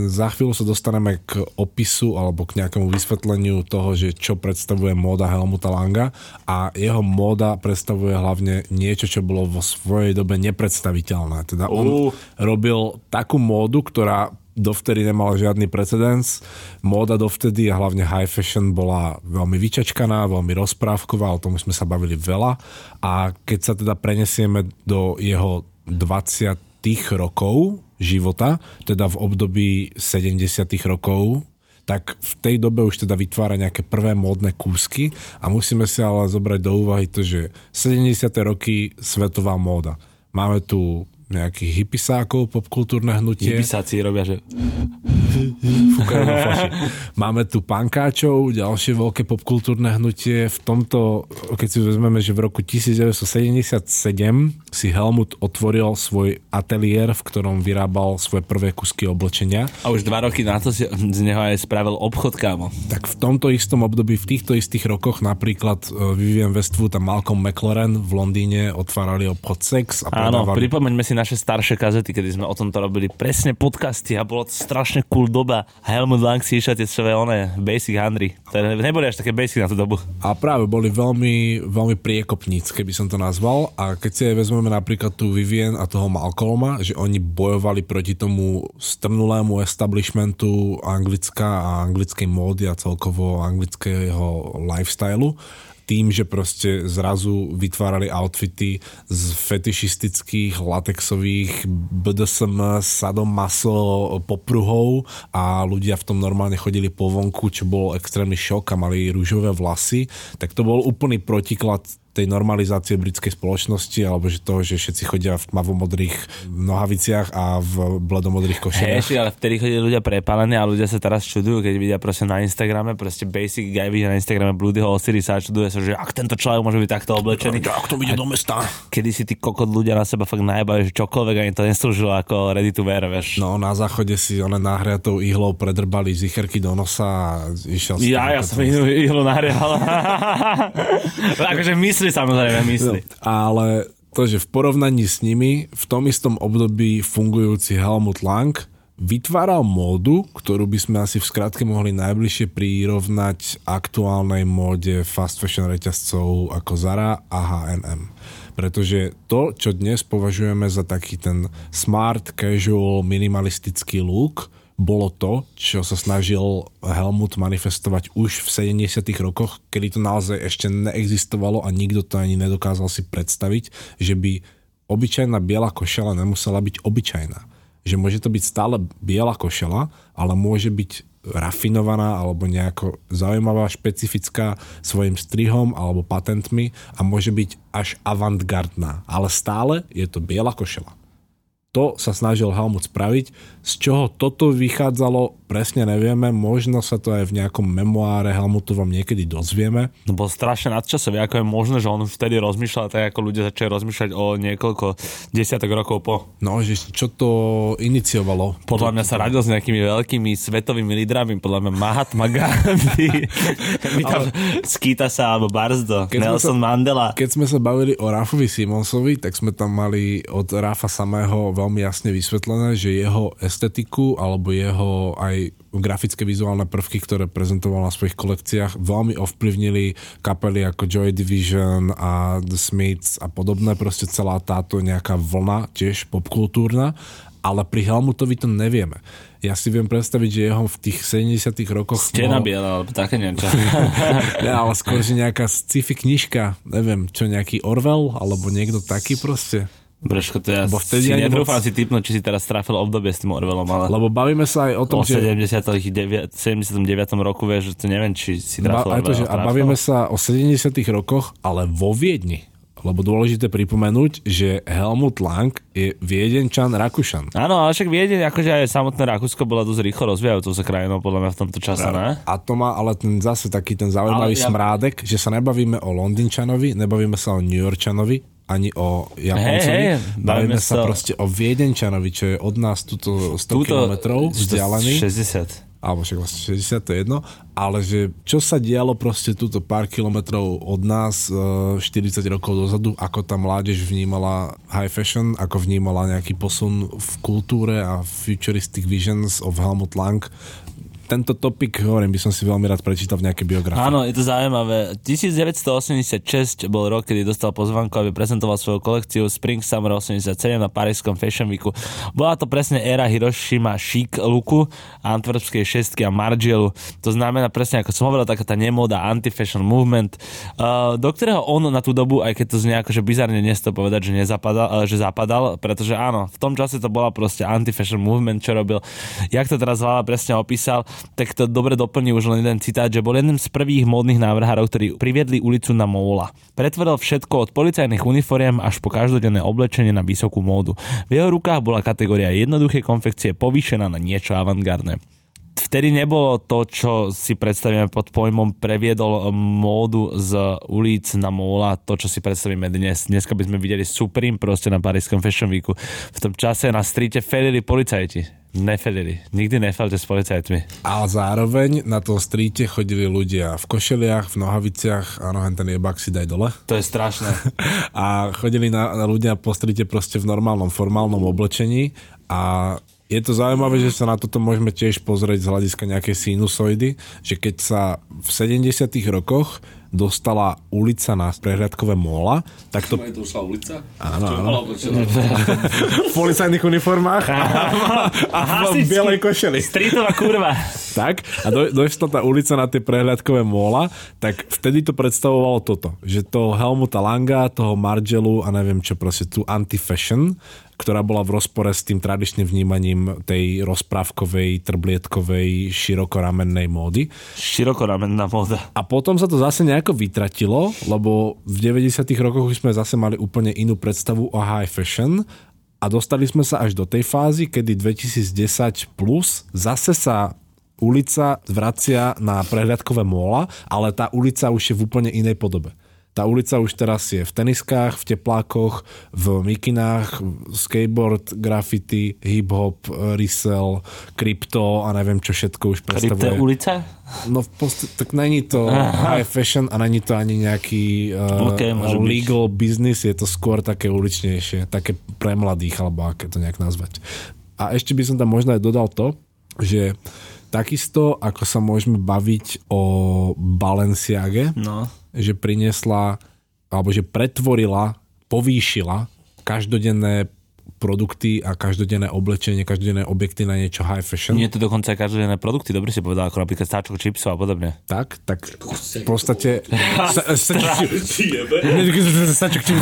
za chvíľu sa dostaneme k opisu alebo k nejakému vysvetleniu toho, že čo predstavuje móda Helmuta Langa a jeho móda predstavuje hlavne niečo, čo bolo vo svojej dobe nepredstaviteľné. Teda on Uh. robil takú módu, ktorá dovtedy nemala žiadny precedens. Móda dovtedy a hlavne high fashion bola veľmi vyčačkaná, veľmi rozprávková, o tom sme sa bavili veľa. A keď sa teda prenesieme do jeho 20 rokov života, teda v období 70 rokov, tak v tej dobe už teda vytvára nejaké prvé módne kúsky a musíme si ale zobrať do úvahy to, že 70. roky svetová móda. Máme tu nejakých hypisákov, popkultúrne hnutie. Hypisáci robia, že... Máme tu pankáčov, ďalšie veľké popkultúrne hnutie. V tomto, keď si vezmeme, že v roku 1977 si Helmut otvoril svoj ateliér, v ktorom vyrábal svoje prvé kusky oblečenia. A už dva roky na to si z neho aj spravil obchod, kámo. Tak v tomto istom období, v týchto istých rokoch napríklad e, Vivian Westwood a Malcolm McLaren v Londýne otvárali obchod Sex a Áno, predávali pripomeňme si naše staršie kazety, kedy sme o tomto robili presne podcasty a bolo to strašne cool doba. Helmut Lang si išiel tie svoje one basic handry. To neboli až také basic na tú dobu. A práve boli veľmi, veľmi priekopnícke, by som to nazval. A keď si vezmeme napríklad tú Vivian a toho Malcolma, že oni bojovali proti tomu strnulému establishmentu Anglicka a anglickej módy a celkovo anglického lifestylu, tým, že proste zrazu vytvárali outfity z fetišistických, latexových BDSM, sadomaso popruhov a ľudia v tom normálne chodili po vonku, čo bol extrémny šok a mali rúžové vlasy, tak to bol úplný protiklad tej normalizácie britskej spoločnosti, alebo že toho, že všetci chodia v tmavomodrých nohaviciach a v bledomodrých košelách. Hej, ale vtedy chodili ľudia prepálení a ľudia sa teraz čudujú, keď vidia proste na Instagrame, proste basic guy vidia na Instagrame Bloodyho Osiris a čuduje sa, že ak tento človek môže byť takto oblečený. Ak to ide do mesta. Kedy si tí kokot ľudia na seba fakt najbali, že čokoľvek ani to neslúžilo ako ready to wear, vieš. No, na záchode si one náhriatou ihlou predrbali zicherky do nosa a išiel Ja, ja som ihlu nahrial. akože myslí samozrejme, myslí. No, ale to, že v porovnaní s nimi v tom istom období fungujúci Helmut Lang vytváral módu, ktorú by sme asi v skratke mohli najbližšie prirovnať aktuálnej móde fast fashion reťazcov ako Zara a H&M. Pretože to, čo dnes považujeme za taký ten smart, casual, minimalistický look, bolo to, čo sa snažil Helmut manifestovať už v 70 rokoch, kedy to naozaj ešte neexistovalo a nikto to ani nedokázal si predstaviť, že by obyčajná biela košela nemusela byť obyčajná. Že môže to byť stále biela košela, ale môže byť rafinovaná alebo nejako zaujímavá, špecifická svojim strihom alebo patentmi a môže byť až avantgardná. Ale stále je to biela košela. To sa snažil Helmut spraviť. Z čoho toto vychádzalo, presne nevieme. Možno sa to aj v nejakom memoáre Helmutovom niekedy dozvieme. No bol strašne nadčasový, ako je možné, že on už vtedy rozmýšľal tak, ako ľudia začali rozmýšľať o niekoľko desiatok rokov po. No, že čo to iniciovalo? Podľa mňa sa radil s nejakými veľkými svetovými lídrami, podľa mňa Mahatma Gandhi, tam Skýta sa alebo Barzdo, Keď Nelson sa- Mandela. Keď sme sa bavili o Rafovi Simonsovi, tak sme tam mali od Rafa samého veľmi jasne vysvetlené, že jeho estetiku alebo jeho aj grafické vizuálne prvky, ktoré prezentoval na svojich kolekciách, veľmi ovplyvnili kapely ako Joy Division a The Smiths a podobné, proste celá táto nejaká vlna, tiež popkultúrna, ale pri Helmutovi to nevieme. Ja si viem predstaviť, že jeho v tých 70 rokoch... Stena mohol- biela, alebo také niečo. Ne, ale skôr, že nejaká sci-fi knižka, neviem, čo nejaký Orwell, alebo niekto taký proste. Breško, to ja Lebo vtedy si netrúfam moc- si typnúť, či si teraz trafil obdobie s tým Orwellom, ale Lebo bavíme sa aj o tom, o že... 79, 79. roku, vieš, že to neviem, či si Ba, trafil aj to, že a bavíme sa o 70 rokoch, ale vo Viedni. Lebo dôležité pripomenúť, že Helmut Lang je Viedenčan Rakušan. Áno, ale však viete, akože aj samotné Rakúsko bola dosť rýchlo rozvíjajúcou sa krajinou, podľa mňa v tomto čase, ne? A to má ale ten zase taký ten zaujímavý Ale ja- smrádek, že sa nebavíme o Londýnčanovi, nebavíme sa o New Yorkčanovi, ani o Japoncovi. Hej, hej, bavíme bavíme sa sa- proste o Viedenčanovi, čo je od nás tuto 100 Túto- km vzdialený. 60. alebo však vlastne 60 to je jedno, ale že čo sa dialo proste túto pár kilometrov od nás e, 40 rokov dozadu, ako tá mládež vnímala high fashion, ako vnímala nejaký posun v kultúre a futuristic visions of Helmut Lang. Tento topik, hovorím, by som si veľmi rád prečítal v nejakej biografii. Áno, je to zaujímavé. 1986 bol rok, kedy dostal pozvanku, aby prezentoval svoju kolekciu Spring Summer 87 na Parískom Fashion Weeku. Bola to presne éra Hiroshima chic looku, antwerpskej šestky a Margielu. To znamená presne, ako som hovoril, taká tá nemoda anti-fashion movement, uh, do ktorého on na tú dobu, aj keď to znie akože bizarne dnes to povedať, že, nezapadal, uh, že zapadal, pretože áno, v tom čase to bola proste anti-fashion movement, čo robil, jak to teraz Hlava presne opísal, tak to dobre doplní už len jeden citát, že bol jedným z prvých módnych návrhárov, ktorí priviedli ulicu na móla. Pretvoril všetko od policajných uniforiem až po každodenné oblečenie na vysokú módu. V jeho rukách bola kategória jednoduché konfekcie povýšená na niečo avantgardné vtedy nebolo to, čo si predstavíme pod pojmom previedol módu z ulic na móla, to, čo si predstavíme dnes. Dneska by sme videli Supreme proste na Parískom Fashion Weeku. V tom čase na streete felili policajti. Nefelili. Nikdy nefelte s policajtmi. A zároveň na tom streete chodili ľudia v košeliach, v nohaviciach, áno, hen ten jebak si daj dole. To je strašné. A chodili na, na ľudia po streete proste v normálnom formálnom oblečení a je to zaujímavé, že sa na toto môžeme tiež pozrieť z hľadiska nejakej sinusoidy, že keď sa v 70 rokoch dostala ulica na prehľadkové móla, tak to... Je to už ulica? Áno, áno. oblečená? v policajných uniformách a, a v Hasičský. bielej košeli. Streetová kurva. Tak, a do, došla tá ulica na tie prehľadkové móla, tak vtedy to predstavovalo toto, že toho Helmuta Langa, toho Margelu a neviem čo, proste tú anti-fashion, ktorá bola v rozpore s tým tradičným vnímaním tej rozprávkovej, trblietkovej, širokoramennej módy. Širokoramenná móda. A potom sa to zase nejako vytratilo, lebo v 90 rokoch sme zase mali úplne inú predstavu o high fashion a dostali sme sa až do tej fázy, kedy 2010 plus zase sa ulica vracia na prehľadkové móla, ale tá ulica už je v úplne inej podobe. Tá ulica už teraz je v teniskách, v teplákoch, v mikinách, skateboard, graffiti, hip-hop, resell, krypto a neviem čo všetko už Krypto predstavuje. ulica? No v podstate, tak není to high fashion a není to ani nejaký uh, Ok, môže byť. legal business, je to skôr také uličnejšie, také pre mladých, alebo aké to nejak nazvať. A ešte by som tam možno aj dodal to, že takisto ako sa môžeme baviť o Balenciage, No. Že priniesla, alebo že pretvorila, povýšila každodenné produkty a každodenné oblečenie, každodenné objekty na niečo high fashion. Nie je to dokonca aj každodenné produkty, dobre si povedal, ako napríklad stáčok čipsov a podobne. Tak, tak v podstate... sa- sa- Jebe. Stačok, či-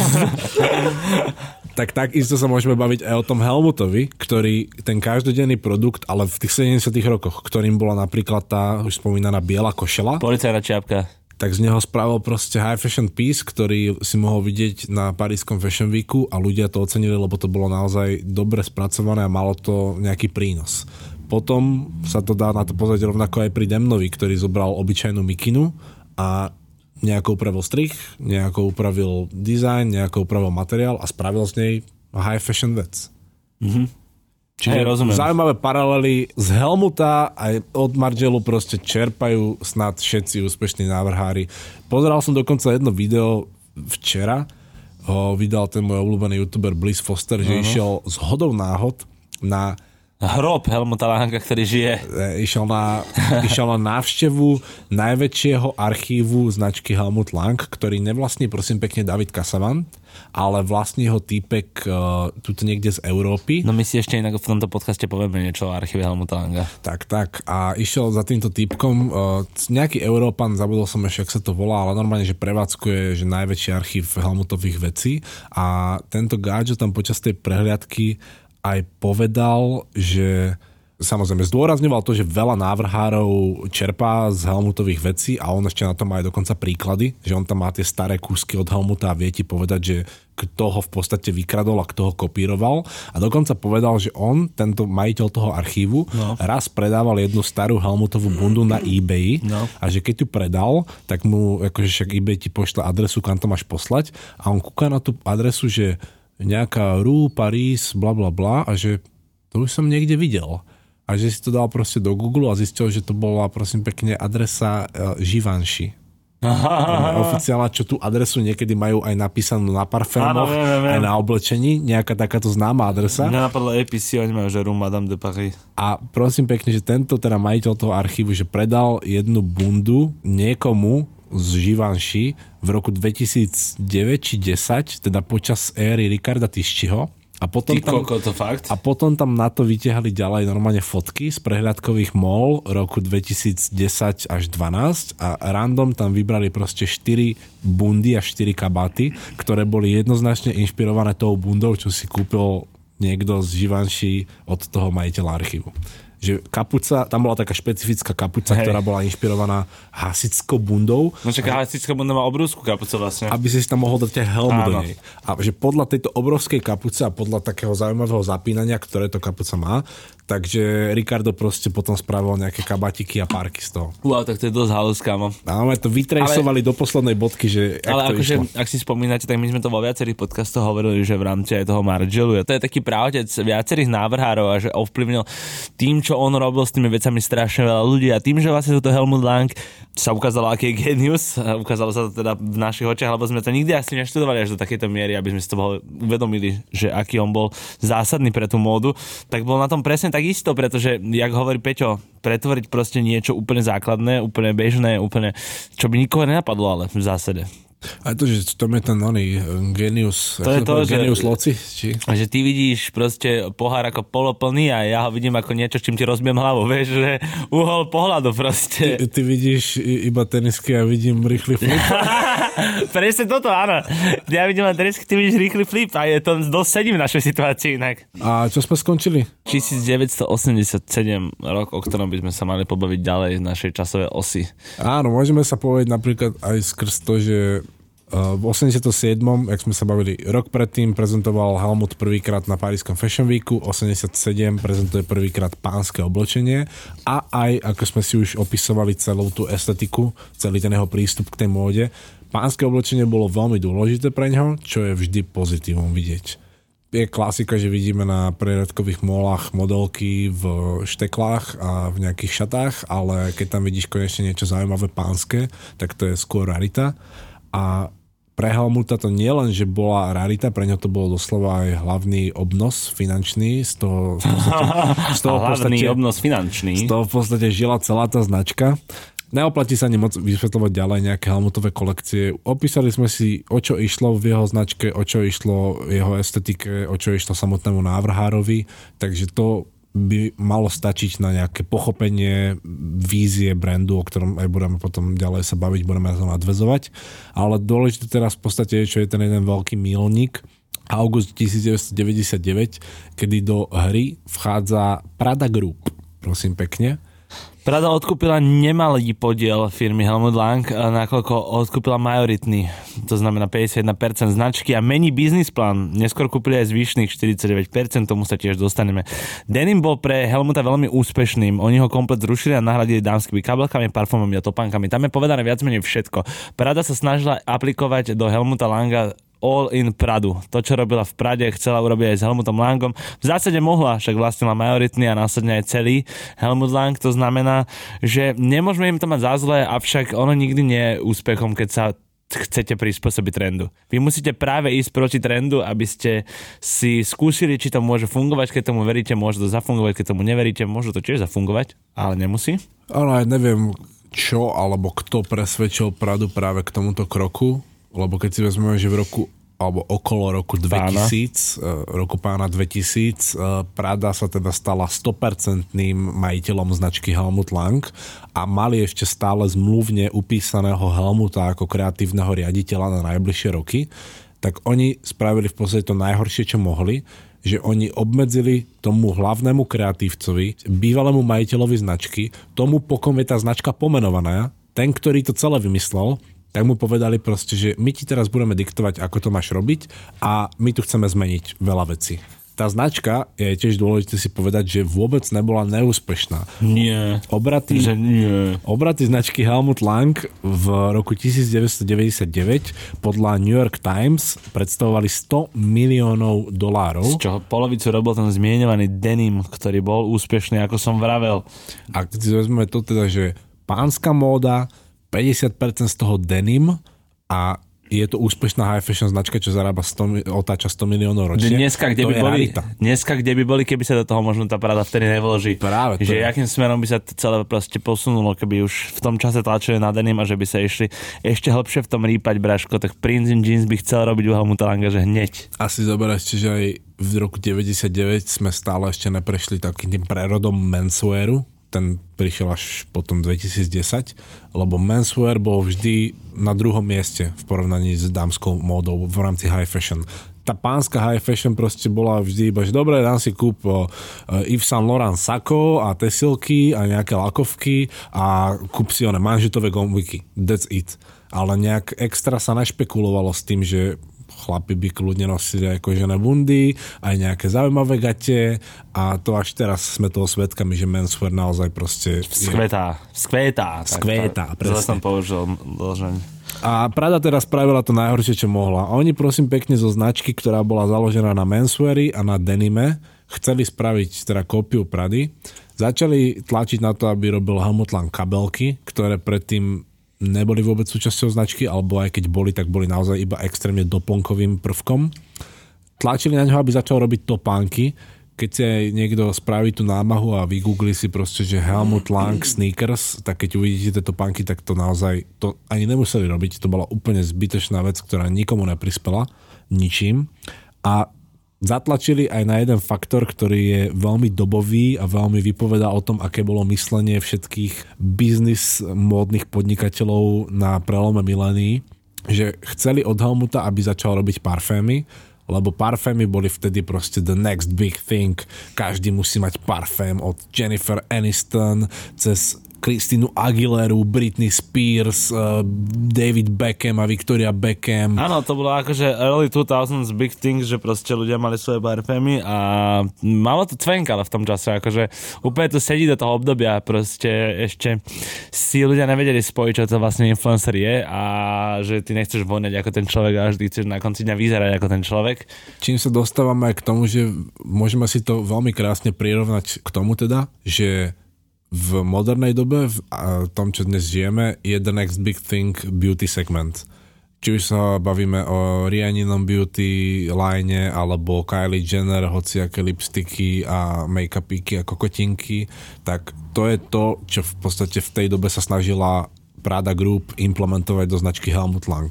tak takisto sa môžeme baviť aj o tom Helmutovi, ktorý ten každodenný produkt, ale v tých 70 rokoch, ktorým bola napríklad tá už spomínaná biela košela, Policajná čiapka. Tak z neho spravil proste high fashion piece, ktorý si mohol vidieť na parískom Fashion Weeku a ľudia to ocenili, lebo to bolo naozaj dobre spracované a malo to nejaký prínos. Potom sa to dá na to pozrieť rovnako aj pri Demnovi, ktorý zobral obyčajnú mikinu a nejako upravil strich, nejako upravil design, nejako upravil materiál a spravil z nej high fashion vec. Čiže rozumiem. Zaujímavé paralely z Helmuta aj od Margelu proste čerpajú snad všetci úspešní návrhári. Pozeral som dokonca jedno video včera, ho vydal ten môj obľúbený youtuber Bliss Foster, že išiel z hodou náhod na Hrob Helmuta Lanka, ktorý žije. išiel na, išiel na návštevu najväčšieho archívu značky Helmut Lang, ktorý nevlastní prosím pekne David Kasavan, ale vlastní ho týpek uh, tuto niekde z Európy. No my si ešte inak v tomto podcaste povieme niečo o archíve Helmuta Langa. Tak, tak. A išiel za týmto typkom uh, nejaký Európan, zabudol som ešte, ak sa to volá, ale normálne, že prevádzkuje že najväčší archív Helmutových vecí a tento gáčo tam počas tej prehliadky aj povedal, že samozrejme zdôrazňoval to, že veľa návrhárov čerpá z Helmutových vecí a on ešte na to má aj dokonca príklady, že on tam má tie staré kúsky od Helmuta a vie ti povedať, že kto ho v podstate vykradol a kto ho kopíroval. A dokonca povedal, že on, tento majiteľ toho archívu, no. raz predával jednu starú Helmutovú bundu na eBay No. a že keď ju predal, tak mu, akože však eBay ti pošle adresu, kam to máš poslať a on kúka na tú adresu, že nejaká Rue, Paris, bla bla bla a že to už som niekde videl. A že si to dal proste do Google a zistil, že to bola prosím pekne adresa uh, Givenchy. Oficiálna, čo tú adresu niekedy majú aj napísanú na parfémoch, aj na oblečení, nejaká takáto známa adresa. Mňa napadlo APC, oni majú, že Room Madame de Paris. A prosím pekne, že tento teda majiteľ toho archívu, že predal jednu bundu niekomu z Givenchy v roku 2009 či 10, teda počas éry Ricarda Tiščiho. A potom, Ty tam, koko, to fakt? a potom tam na to vytiahli ďalej normálne fotky z prehľadkových mall roku 2010 až 12 a random tam vybrali proste 4 bundy a 4 kabáty, ktoré boli jednoznačne inšpirované tou bundou, čo si kúpil niekto z Givenchy od toho majiteľa archívu. Že kapuca, tam bola taká špecifická kapuca, Hej. ktorá bola inšpirovaná hasickou bundou, No čaká, hasičská bunda má obrovskú kapucu vlastne. aby si tam mohol dať helmu do nej. A že podľa tejto obrovskej kapuce a podľa takého zaujímavého zapínania, ktoré to kapuca má, takže Ricardo proste potom spravil nejaké kabatiky a párky z toho. Wow, tak to je dosť halus, kámo. Máme to vytrejsovali do poslednej bodky, že jak Ale to akože, ak si spomínate, tak my sme to vo viacerých podcastoch hovorili, že v rámci aj toho Margelu, to je taký právotec viacerých návrhárov a že ovplyvnil tým, čo on robil s tými vecami strašne veľa ľudí a tým, že vlastne toto Helmut Lang sa ukázalo, aký je genius, ukázalo sa to teda v našich očiach, lebo sme to nikdy asi neštudovali až do takejto miery, aby sme si to uvedomili, že aký on bol zásadný pre tú módu, tak bol na tom presne tak isto, pretože, jak hovorí Peťo, pretvoriť proste niečo úplne základné, úplne bežné, úplne, čo by nikoho nenapadlo, ale v zásade. A to, že to je ten oný eh, genius, To je to, že- genius loci, či? Že ty vidíš proste pohár ako poloplný a ja ho vidím ako niečo, čím ti rozbijem hlavu, vieš, že uhol pohľadu proste. Ty, ty vidíš iba tenisky a vidím rýchly flip. Presne toto, áno. Ja vidím len tenisky, ty vidíš rýchly flip a je to dosť sedí v našej situácii inak. A čo sme skončili? 1987 rok, o ktorom by sme sa mali pobaviť ďalej z našej časovej osy. Áno, môžeme sa povedať napríklad aj skrz to, že v 87. jak sme sa bavili, rok predtým prezentoval Helmut prvýkrát na Parískom Fashion Weeku, 87 prezentuje prvýkrát pánske oblečenie a aj, ako sme si už opisovali celú tú estetiku, celý ten jeho prístup k tej móde, pánske oblečenie bolo veľmi dôležité pre ňo, čo je vždy pozitívum vidieť. Je klasika, že vidíme na preradkových molách modelky v šteklách a v nejakých šatách, ale keď tam vidíš konečne niečo zaujímavé pánske, tak to je skôr rarita. A pre Helmuta to nie len, že bola rarita, pre ňo to bolo doslova aj hlavný obnos finančný, z toho, z podstate, z toho, hlavný podstate, obnos finančný. z toho v podstate žila celá tá značka. Neoplatí sa ani moc vysvetľovať ďalej nejaké Helmutové kolekcie. Opísali sme si, o čo išlo v jeho značke, o čo išlo v jeho estetike, o čo išlo samotnému návrhárovi, takže to by malo stačiť na nejaké pochopenie vízie brandu, o ktorom aj budeme potom ďalej sa baviť, budeme to nadvezovať. Ale dôležité teraz v podstate je, čo je ten jeden veľký milník, august 1999, kedy do hry vchádza Prada Group. Prosím pekne. Prada odkúpila nemalý podiel firmy Helmut Lang, a nakoľko odkúpila majoritný, to znamená 51% značky a mení biznis plán. Neskôr kúpili aj zvyšných 49%, tomu sa tiež dostaneme. Denim bol pre Helmuta veľmi úspešným. Oni ho komplet zrušili a nahradili dámskymi kabelkami, parfumami a topánkami. Tam je povedané viac menej všetko. Prada sa snažila aplikovať do Helmuta Langa all in Pradu. To, čo robila v Prade, chcela urobiť aj s Helmutom Langom. V zásade mohla, však vlastnila majoritný a následne aj celý Helmut Lang. To znamená, že nemôžeme im to mať za zlé, avšak ono nikdy nie je úspechom, keď sa chcete prispôsobiť trendu. Vy musíte práve ísť proti trendu, aby ste si skúsili, či to môže fungovať, keď tomu veríte, môže to zafungovať, keď tomu neveríte, môže to tiež zafungovať, ale nemusí. Áno, aj neviem, čo alebo kto presvedčil Pradu práve k tomuto kroku, lebo keď si vezmeme, že v roku alebo okolo roku 2000, eh, roku pána 2000, eh, Prada sa teda stala 100% majiteľom značky Helmut Lang a mali ešte stále zmluvne upísaného Helmuta ako kreatívneho riaditeľa na najbližšie roky, tak oni spravili v podstate to najhoršie, čo mohli, že oni obmedzili tomu hlavnému kreatívcovi, bývalému majiteľovi značky, tomu, po kom je tá značka pomenovaná, ten, ktorý to celé vymyslel, tak mu povedali proste, že my ti teraz budeme diktovať, ako to máš robiť a my tu chceme zmeniť veľa vecí. Tá značka, je tiež dôležité si povedať, že vôbec nebola neúspešná. Nie. Obraty, Že nie. Obraty značky Helmut Lang v roku 1999 podľa New York Times predstavovali 100 miliónov dolárov. Z čoho polovicu robil ten zmienovaný denim, ktorý bol úspešný, ako som vravel. A keď si vezmeme to teda, že pánska móda, 50% z toho denim a je to úspešná high fashion značka, čo zarába 100, mi- otáča 100 miliónov ročne. Dneska kde, to by boli, rarita. dneska, kde by boli, keby sa do toho možno tá Prada vtedy nevloží. Práve, to Že je. akým smerom by sa to celé proste posunulo, keby už v tom čase tlačili na denim a že by sa išli ešte hlbšie v tom rýpať, Braško, tak Prince in Jeans by chcel robiť u Helmuta Langa, že hneď. Asi zoberať, že aj v roku 99 sme stále ešte neprešli takým tým prerodom menswearu, ten prišiel až potom 2010, lebo menswear bol vždy na druhom mieste v porovnaní s dámskou módou v rámci high fashion. tá pánska high fashion proste bola vždy iba, že dobre, dám si kúp e, Yves Saint Laurent sako a tesilky a nejaké lakovky a kúp si one manžetové gombiky. That's it. Ale nejak extra sa nešpekulovalo s tým, že chlapi by kľudne nosili aj kožené bundy, aj nejaké zaujímavé gate a to až teraz sme toho svetkami, že menswear naozaj proste... je- Skvetá, skvetá. tak Skvetá, to- presne. Zle som použil dlžeň. A Prada teraz spravila to najhoršie, čo mohla. Oni prosím pekne zo značky, ktorá bola založená na mensweary a na denime, chceli spraviť teda kópiu Prady. Začali tlačiť na to, aby robil Helmut Lang kabelky, ktoré predtým neboli vôbec súčasťou značky, alebo aj keď boli, tak boli naozaj iba extrémne doplnkovým prvkom. Tlačili na ňo, aby začal robiť topánky, keď si aj niekto spraví tú námahu a vygoogli si proste, že Helmut Lang sneakers, tak keď uvidíte tieto pánky, tak to naozaj, to ani nemuseli robiť, to bola úplne zbytečná vec, ktorá nikomu neprispela, ničím. A zatlačili aj na jeden faktor, ktorý je veľmi dobový a veľmi vypovedá o tom, aké bolo myslenie všetkých biznis módnych podnikateľov na prelome milénií, že chceli od Helmuta, aby začal robiť parfémy, lebo parfémy boli vtedy proste the next big thing. Každý musí mať parfém od Jennifer Aniston cez Kristínu Aguileru, Britney Spears, eh, David Beckham a Victoria Beckham. Áno, to bolo akože early 2000s big things, že proste ľudia mali svoje parfémy a malo to cvenk, ale v tom čase, akože úplne to sedí do toho obdobia, proste ešte si ľudia nevedeli spojiť, čo to vlastne influencer je a že ty nechceš voňať ako ten človek a vždy chceš na konci dňa vyzerať ako ten človek. Čím sa dostávame aj k tomu, že môžeme si to veľmi krásne prirovnať k tomu teda, že v modernej dobe, v tom, čo dnes žijeme, je the next big thing beauty segment. Či už sa bavíme o Rianinom beauty line, alebo Kylie Jenner, hociaké lipsticky a make-upíky a kokotinky, tak to je to, čo v podstate v tej dobe sa snažila Prada Group implementovať do značky Helmut Lang.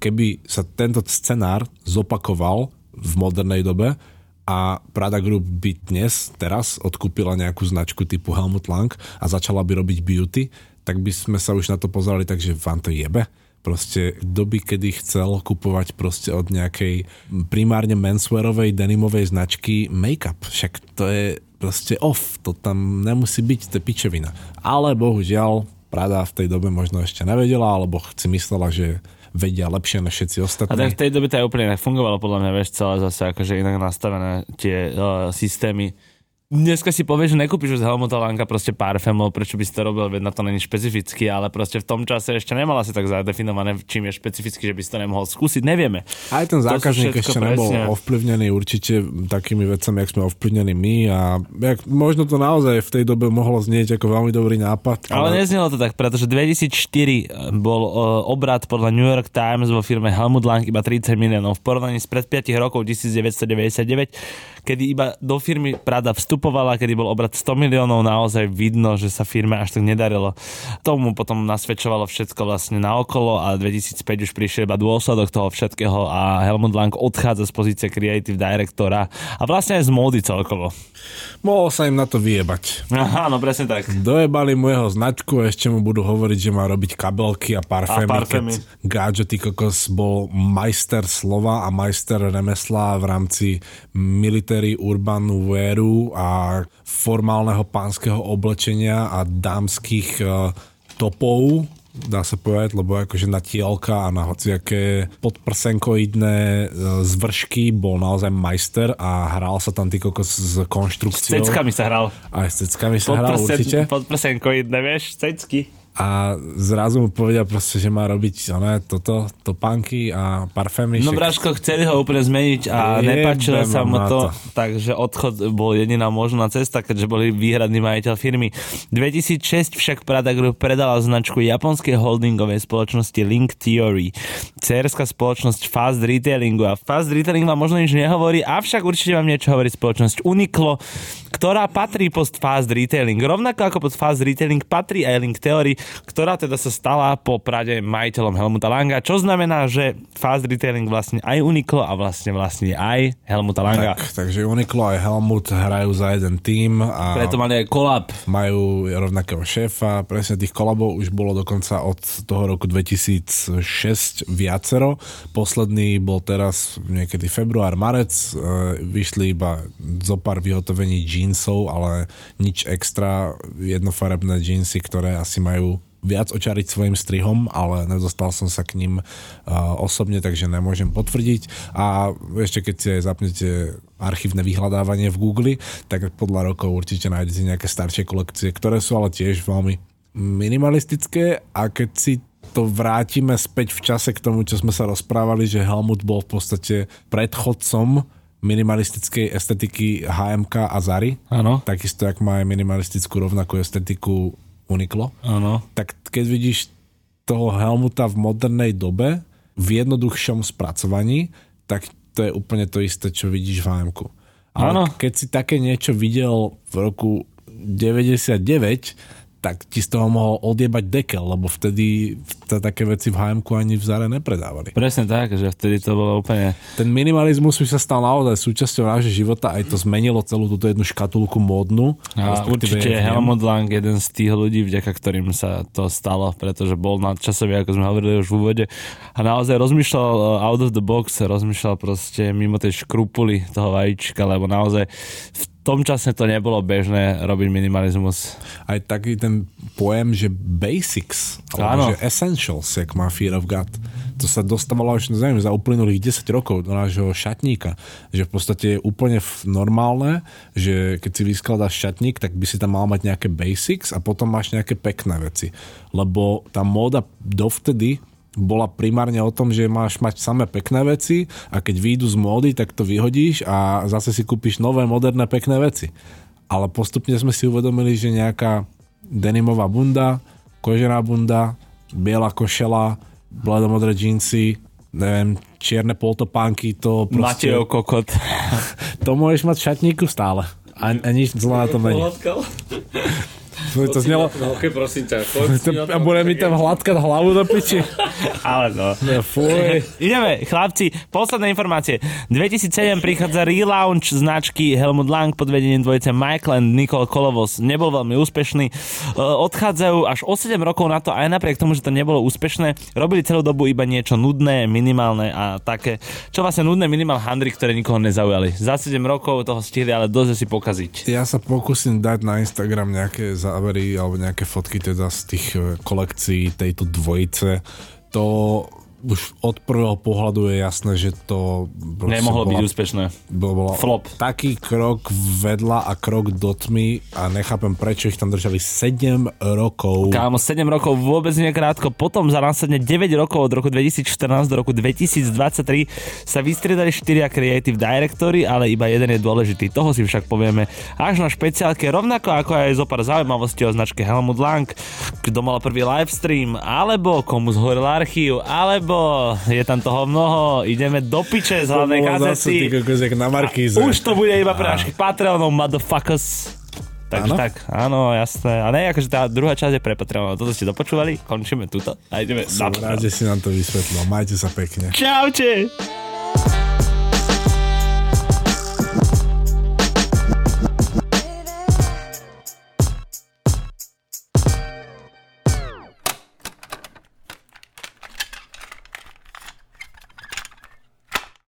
Keby sa tento scenár zopakoval v modernej dobe a Prada Group by dnes, teraz odkúpila nejakú značku typu Helmut Lang a začala by robiť beauty, tak by sme sa už na to pozerali tak, že vám to jebe. Proste kto by kedy chcel kupovať proste od nejakej primárne menswearovej denimovej značky make-up. Však to je proste off, to tam nemusí byť, to je pičevina. Ale bohužiaľ, Prada v tej dobe možno ešte nevedela, alebo si myslela, že vedia lepšie než všetci A ostatní. tak v tej dobe to aj úplne inak fungovalo, podľa mňa, vieš, celé zase akože inak nastavené tie uh, systémy. Dneska si povieš, že nekúpiš z Helmuta Lanka proste parfémov, prečo by si to robil, veď na to není špecificky, ale proste v tom čase ešte nemala si tak zadefinované, čím je špecificky, že by si to nemohol skúsiť, nevieme. Aj ten zákazník ešte nebol presne. ovplyvnený určite takými vecami, jak sme ovplyvnení my a jak, možno to naozaj v tej dobe mohlo znieť ako veľmi dobrý nápad. Ale neznelo to tak, pretože 2004 bol uh, obrad podľa New York Times vo firme Helmut Lang iba 30 miliónov v porovnaní s pred 5 rokov 1999, kedy iba do firmy Prada vstupovala, kedy bol obrad 100 miliónov, naozaj vidno, že sa firme až tak nedarilo. Tomu potom nasvedčovalo všetko vlastne naokolo a 2005 už prišiel iba dôsledok toho všetkého a Helmut Lang odchádza z pozície creative directora a vlastne aj z módy celkovo. Mohol sa im na to vyjebať. Aha, no presne tak. Dojebali mu jeho značku a ešte mu budú hovoriť, že má robiť kabelky a parfémy, A parfémy. keď Gadgety Kokos bol majster slova a majster remesla v rámci military urban wearu a formálneho pánskeho oblečenia a dámskych uh, topov, dá sa povedať, lebo akože na tielka a na hociaké podprsenkoidné e, zvršky bol naozaj majster a hral sa tam ty kokos s S konštrukciou. ceckami sa hral. Aj s ceckami sa hral určite. Podprsenkoidné, vieš, cecky. A zrazu mu povedia proste, že má robiť oné, toto, topánky a parfémy. No Braško, chceli ho úplne zmeniť a nepáčilo sa mu to, to. takže odchod bol jediná možná cesta, keďže boli výhradný majiteľ firmy. 2006 však Prada Group predala značku japonskej holdingovej spoločnosti Link Theory, cerská spoločnosť Fast Retailingu a Fast Retailing vám možno nič nehovorí, avšak určite vám niečo hovorí spoločnosť Uniqlo, ktorá patrí pod Fast Retailing. Rovnako ako pod Fast Retailing patrí aj Link Theory, ktorá teda sa stala po Prade majiteľom Helmuta Langa, čo znamená, že Fast Retailing vlastne aj Uniqlo a vlastne vlastne aj Helmuta Langa. Tak, takže Uniqlo aj Helmut hrajú za jeden tým a Preto mali aj kolab. majú rovnakého šéfa. Presne tých kolabov už bolo dokonca od toho roku 2006 viacero. Posledný bol teraz niekedy február, marec. E, Vyšli iba zo pár vyhotovení jeansov, ale nič extra. Jednofarebné jeansy, ktoré asi majú viac očariť svojim strihom, ale nedostal som sa k ním uh, osobne, takže nemôžem potvrdiť. A ešte keď si aj zapnete archívne vyhľadávanie v Google, tak podľa rokov určite nájdete nejaké staršie kolekcie, ktoré sú ale tiež veľmi minimalistické a keď si to vrátime späť v čase k tomu, čo sme sa rozprávali, že Helmut bol v podstate predchodcom minimalistickej estetiky HMK a Zary. Áno. Takisto, jak má aj minimalistickú rovnakú estetiku Uniqlo. Áno. Tak keď vidíš toho Helmuta v modernej dobe, v jednoduchšom spracovaní, tak to je úplne to isté, čo vidíš v HM. Ale Áno. keď si také niečo videl v roku 99, tak ti z toho mohol odjebať dekel, lebo vtedy t- také veci v HM ani v Zare nepredávali. Presne tak, že vtedy to bolo úplne... Ten minimalizmus už sa stal naozaj súčasťou nášho života, aj to zmenilo celú túto jednu škatulku módnu. A určite je. Helmut Lang jeden z tých ľudí, vďaka ktorým sa to stalo, pretože bol nadčasový, ako sme hovorili už v úvode. A naozaj rozmýšľal uh, out of the box, rozmýšľal proste mimo tej škrupuly toho vajíčka, lebo naozaj v tom čase to nebolo bežné robiť minimalizmus. aj taký ten pojem, že basics, alebo Áno. že essentials, jak má Fear of God. To sa dostávalo už neviem, za uplynulých 10 rokov do nášho šatníka. Že v podstate je úplne normálne, že keď si vyskladáš šatník, tak by si tam mal mať nejaké basics a potom máš nejaké pekné veci. Lebo tá móda dovtedy bola primárne o tom, že máš mať samé pekné veci a keď výjdu z módy, tak to vyhodíš a zase si kúpiš nové, moderné, pekné veci. Ale postupne sme si uvedomili, že nejaká denimová bunda, kožená bunda, biela košela, bledomodré džínsy, neviem, čierne poltopánky, to proste... Mateo Kokot. To môžeš mať v šatníku stále. A, a nič zlé na tom není. To, to znelo... No, okay, prosím ťa. A bude mi tam hladkať hlavu do piči. Ale no. Fuj. Ideme, chlapci, posledné informácie. 2007 prichádza relaunch značky Helmut Lang pod vedením dvojice Michael and Nicole Kolovos. Nebol veľmi úspešný. E, Odchádzajú až o 7 rokov na to, aj napriek tomu, že to nebolo úspešné. Robili celú dobu iba niečo nudné, minimálne a také, čo vlastne nudné minimal handry, ktoré nikoho nezaujali. Za 7 rokov toho stihli ale dosť si pokaziť. Ja sa pokúsim dať na Instagram nejaké závery alebo nejaké fotky teda z tých e, kolekcií tejto dvojice. To už od prvého pohľadu je jasné, že to Nemohlo byť bola- úspešné. bol, bolo Flop. taký krok vedľa a krok do tmy a nechápem, prečo ich tam držali 7 rokov. Kámo, 7 rokov vôbec nie krátko. Potom za následne 9 rokov od roku 2014 do roku 2023 sa vystriedali 4 creative directory, ale iba jeden je dôležitý. Toho si však povieme až na špeciálke, rovnako ako aj zo pár zaujímavostí o značke Helmut Lang, kto mal prvý livestream, alebo komu zhoril archív, alebo je tam toho mnoho, ideme do piče z hlavnej kazety. na. Už to bude iba pre našich Patreonov, motherfuckers. Takže Áno? tak, áno, jasné. A ne, akože tá druhá časť je pre Patreonov. Toto ste dopočúvali, končíme túto a ideme na Som rád, že si nám to vysvetlil. Majte sa pekne. Čaute!